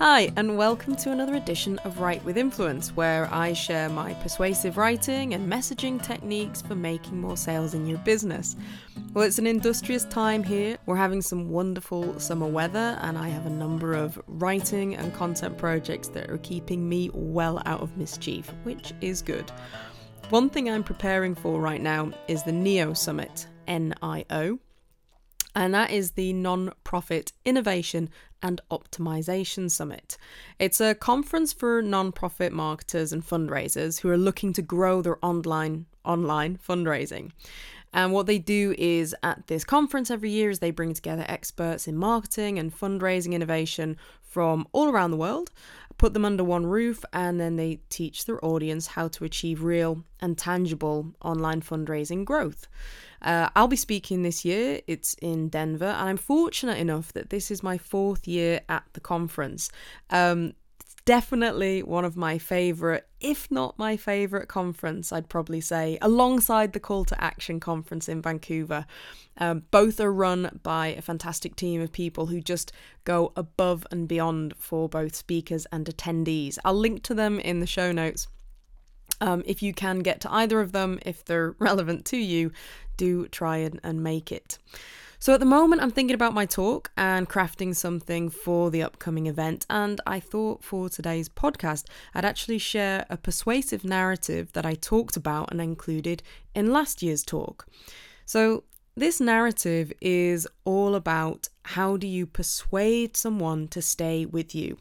Hi, and welcome to another edition of Write with Influence, where I share my persuasive writing and messaging techniques for making more sales in your business. Well, it's an industrious time here. We're having some wonderful summer weather, and I have a number of writing and content projects that are keeping me well out of mischief, which is good. One thing I'm preparing for right now is the NIO Summit, NIO and that is the Non-Profit Innovation and Optimization Summit. It's a conference for non-profit marketers and fundraisers who are looking to grow their online online fundraising. And what they do is at this conference every year is they bring together experts in marketing and fundraising innovation from all around the world, put them under one roof, and then they teach their audience how to achieve real and tangible online fundraising growth. Uh, I'll be speaking this year. It's in Denver, and I'm fortunate enough that this is my fourth year at the conference. Um, definitely one of my favorite, if not my favorite conference, I'd probably say, alongside the Call to Action conference in Vancouver. Um, both are run by a fantastic team of people who just go above and beyond for both speakers and attendees. I'll link to them in the show notes. Um, if you can get to either of them, if they're relevant to you, do try and, and make it. So at the moment, I'm thinking about my talk and crafting something for the upcoming event. And I thought for today's podcast, I'd actually share a persuasive narrative that I talked about and included in last year's talk. So this narrative is all about how do you persuade someone to stay with you.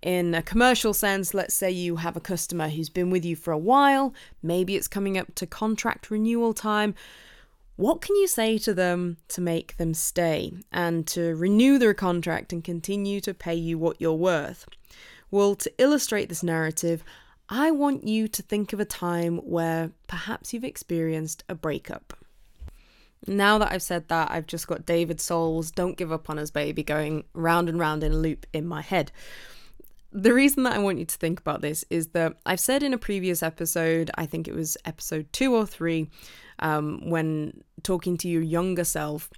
In a commercial sense, let's say you have a customer who's been with you for a while, maybe it's coming up to contract renewal time, what can you say to them to make them stay and to renew their contract and continue to pay you what you're worth? Well, to illustrate this narrative, I want you to think of a time where perhaps you've experienced a breakup. Now that I've said that, I've just got David Soul's Don't Give Up on Us Baby going round and round in a loop in my head. The reason that I want you to think about this is that I've said in a previous episode, I think it was episode two or three, um, when talking to your younger self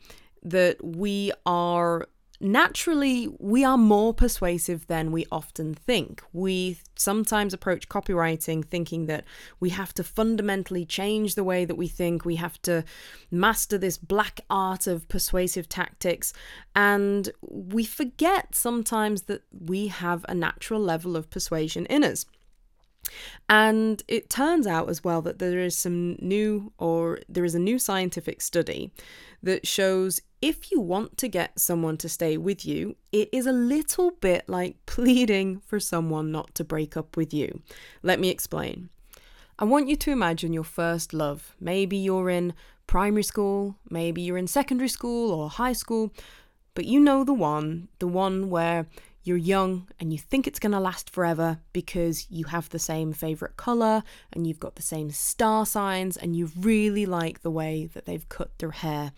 that we are naturally we are more persuasive than we often think. We sometimes approach copywriting thinking that we have to fundamentally change the way that we think, we have to master this black art of persuasive tactics, and we forget sometimes that we have a natural level of persuasion in us. And it turns out as well that there is some new, or there is a new scientific study that shows if you want to get someone to stay with you, it is a little bit like pleading for someone not to break up with you. Let me explain. I want you to imagine your first love. Maybe you're in primary school, maybe you're in secondary school or high school, but you know the one, the one where you're young and you think it's going to last forever because you have the same favorite color and you've got the same star signs and you really like the way that they've cut their hair.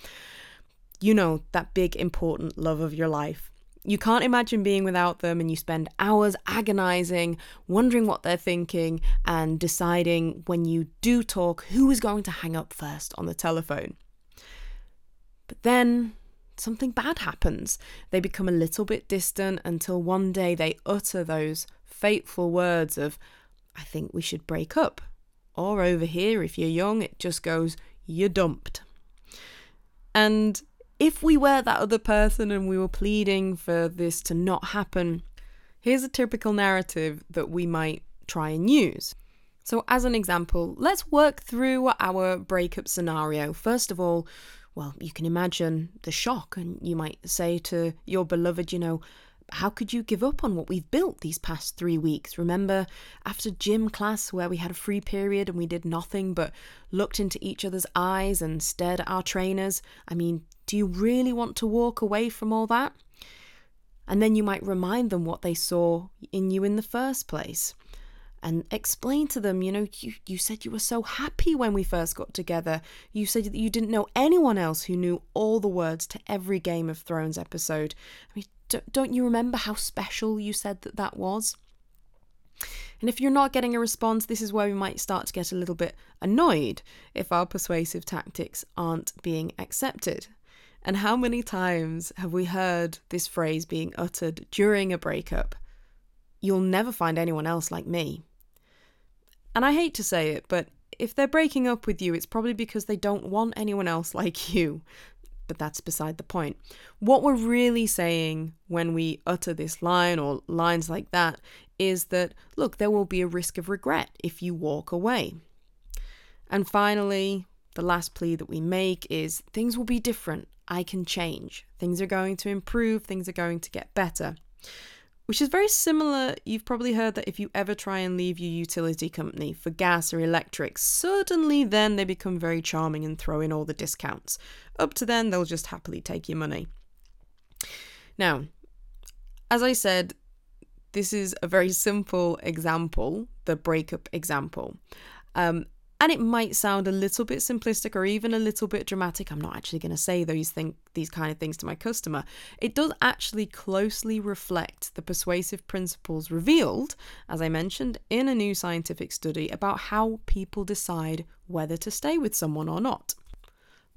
You know, that big important love of your life. You can't imagine being without them, and you spend hours agonizing, wondering what they're thinking, and deciding when you do talk who is going to hang up first on the telephone. But then something bad happens. They become a little bit distant until one day they utter those fateful words of, I think we should break up. Or over here, if you're young, it just goes, you're dumped. And if we were that other person and we were pleading for this to not happen, here's a typical narrative that we might try and use. So, as an example, let's work through our breakup scenario. First of all, well, you can imagine the shock, and you might say to your beloved, you know, how could you give up on what we've built these past three weeks? Remember after gym class where we had a free period and we did nothing but looked into each other's eyes and stared at our trainers? I mean, do you really want to walk away from all that? And then you might remind them what they saw in you in the first place and explain to them, you know, you, you said you were so happy when we first got together. You said that you didn't know anyone else who knew all the words to every Game of Thrones episode. I mean, don't, don't you remember how special you said that that was? And if you're not getting a response, this is where we might start to get a little bit annoyed if our persuasive tactics aren't being accepted. And how many times have we heard this phrase being uttered during a breakup? you'll never find anyone else like me. And I hate to say it, but if they're breaking up with you, it's probably because they don't want anyone else like you. But that's beside the point. What we're really saying when we utter this line or lines like that is that, look, there will be a risk of regret if you walk away. And finally, the last plea that we make is things will be different. I can change. Things are going to improve. Things are going to get better which is very similar. You've probably heard that if you ever try and leave your utility company for gas or electric, suddenly then they become very charming and throw in all the discounts. Up to then, they'll just happily take your money. Now, as I said, this is a very simple example, the breakup example. Um, and it might sound a little bit simplistic or even a little bit dramatic. I'm not actually going to say those thing, these kind of things to my customer. It does actually closely reflect the persuasive principles revealed, as I mentioned, in a new scientific study about how people decide whether to stay with someone or not.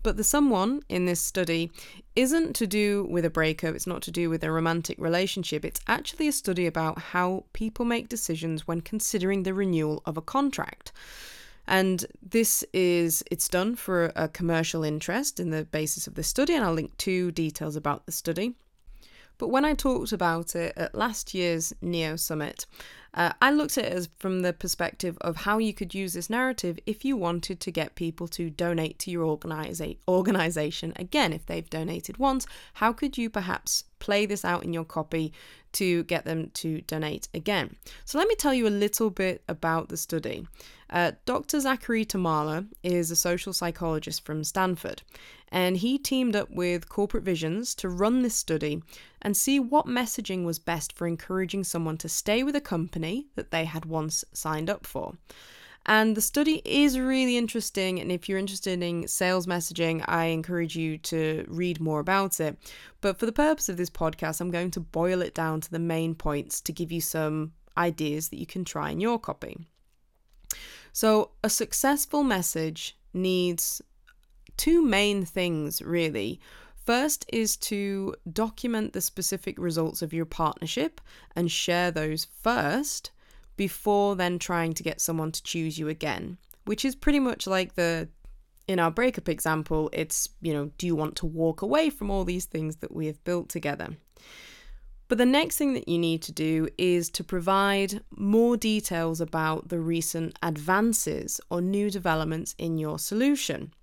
But the someone in this study isn't to do with a breakup, it's not to do with a romantic relationship. It's actually a study about how people make decisions when considering the renewal of a contract. And this is, it's done for a commercial interest in the basis of the study, and I'll link two details about the study. But when I talked about it at last year's NIO Summit, uh, I looked at it from the perspective of how you could use this narrative if you wanted to get people to donate to your organiza- organization. Again, if they've donated once, how could you perhaps play this out in your copy to get them to donate again? So, let me tell you a little bit about the study. Uh, Dr. Zakary Tormala is a social psychologist from Stanford, and he teamed up with Corporate Visions to run this study and see what messaging was best for encouraging someone to stay with a company that they had once signed up for. And the study is really interesting. And if you're interested in sales messaging, I encourage you to read more about it. But for the purpose of this podcast, I'm going to boil it down to the main points to give you some ideas that you can try in your copy. So, a successful message needs two main things, really. First is to document the specific results of your partnership and share those first before then trying to get someone to choose you again, which is pretty much like the in our breakup example, it's, you know, do you want to walk away from all these things that we have built together? But the next thing that you need to do is to provide more details about the recent advances or new developments in your solution.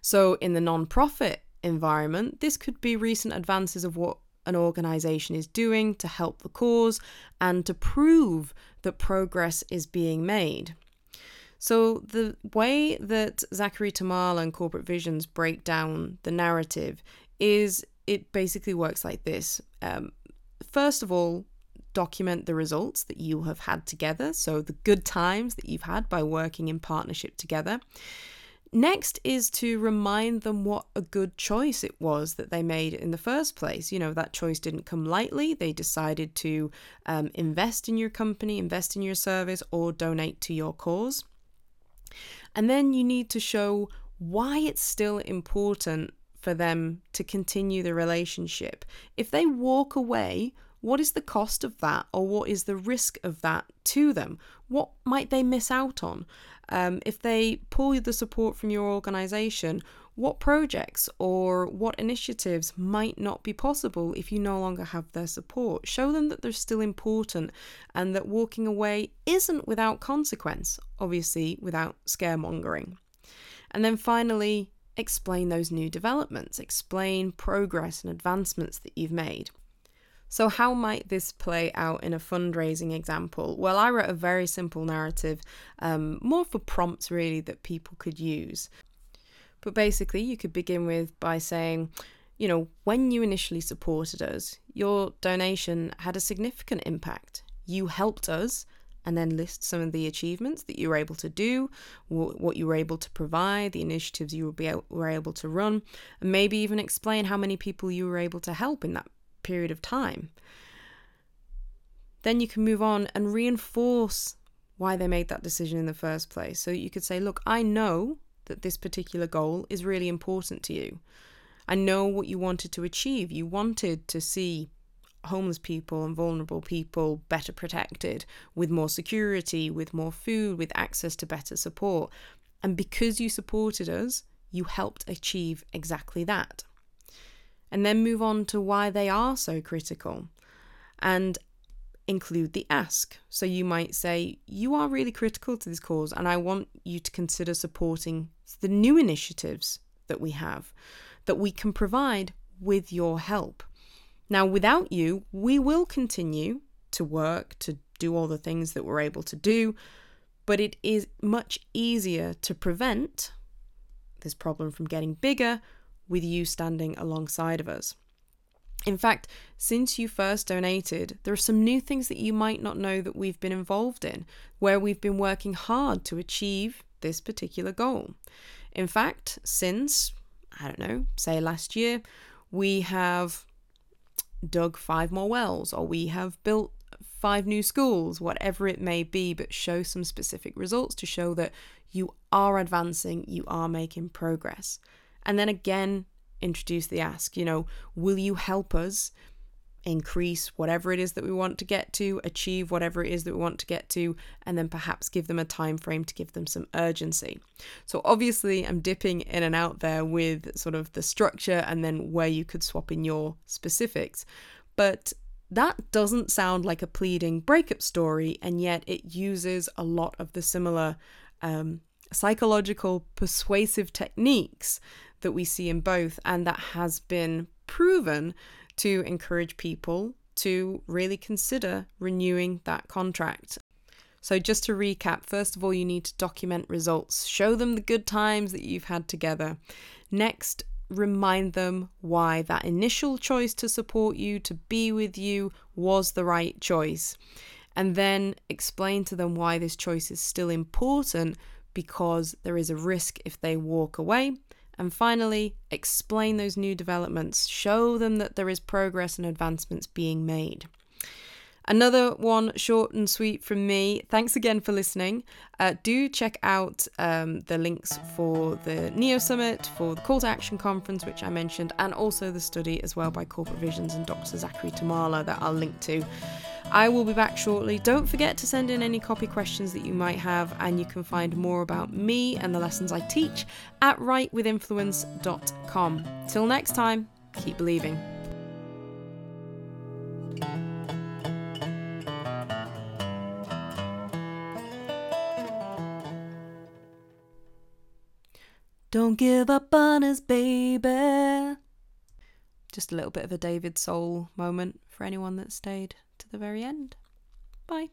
So, in the non-profit environment, this could be recent advances of what an organization is doing to help the cause and to prove that progress is being made. So, the way that Zakary Tormala and Corporate Visions break down the narrative is it basically works like this. Um, first of all, document the results that you have had together, so the good times that you've had by working in partnership together. Next is to remind them what a good choice it was that they made in the first place. You know, that choice didn't come lightly. They decided to um, invest in your company, invest in your service, or donate to your cause. And then you need to show why it's still important for them to continue the relationship. If they walk away, what is the cost of that, or what is the risk of that to them? What might they miss out on? Um, if they pull the support from your organization, what projects or what initiatives might not be possible if you no longer have their support? Show them that they're still important and that walking away isn't without consequence, obviously, without scaremongering. And then finally, explain those new developments, explain progress and advancements that you've made. So, how might this play out in a fundraising example? Well, I wrote a very simple narrative, um, more for prompts really that people could use. But basically, you could begin with by saying, you know, when you initially supported us, your donation had a significant impact. You helped us and then list some of the achievements that you were able to do, what you were able to provide, the initiatives you were able to run, and maybe even explain how many people you were able to help in that period of time. Then you can move on and reinforce why they made that decision in the first place. So you could say, Look, I know that this particular goal is really important to you. I know what you wanted to achieve. You wanted to see homeless people and vulnerable people better protected, with more security, with more food, with access to better support. And because you supported us, you helped achieve exactly that. And then move on to why they are so critical and include the ask. So you might say, You are really critical to this cause, and I want you to consider supporting the new initiatives that we have that we can provide with your help. Now, without you, we will continue to work, to do all the things that we're able to do, but it is much easier to prevent this problem from getting bigger with you standing alongside of us. In fact, since you first donated, there are some new things that you might not know that we've been involved in, where we've been working hard to achieve this particular goal. In fact, since, I don't know, say last year, we have dug five more wells, or we have built five new schools, whatever it may be, but show some specific results to show that you are advancing, you are making progress. And then again, introduce the ask, you know, will you help us increase whatever it is that we want to get to, achieve whatever it is that we want to get to, and then perhaps give them a time frame to give them some urgency. So obviously I'm dipping in and out there with sort of the structure and then where you could swap in your specifics. But that doesn't sound like a pleading breakup story, and yet it uses a lot of the similar um, psychological persuasive techniques that we see in both, and that has been proven to encourage people to really consider renewing that contract. So, just to recap, first of all, you need to document results, show them the good times that you've had together. Next, remind them why that initial choice to support you, to be with you, was the right choice. And then explain to them why this choice is still important because there is a risk if they walk away. And finally, explain those new developments, show them that there is progress and advancements being made. Another one, short and sweet from me. Thanks again for listening. Uh, do check out um, the links for the NIO Summit, for the Call to Action Conference, which I mentioned, and also the study as well by Corporate Visions and Dr. Zakary Tormala that I'll link to. I will be back shortly. Don't forget to send in any copy questions that you might have, and you can find more about me and the lessons I teach at writewithinfluence.com. Till next time, keep believing. Don't give up on us, baby. Just a little bit of a David Soul moment for anyone that stayed to the very end. Bye.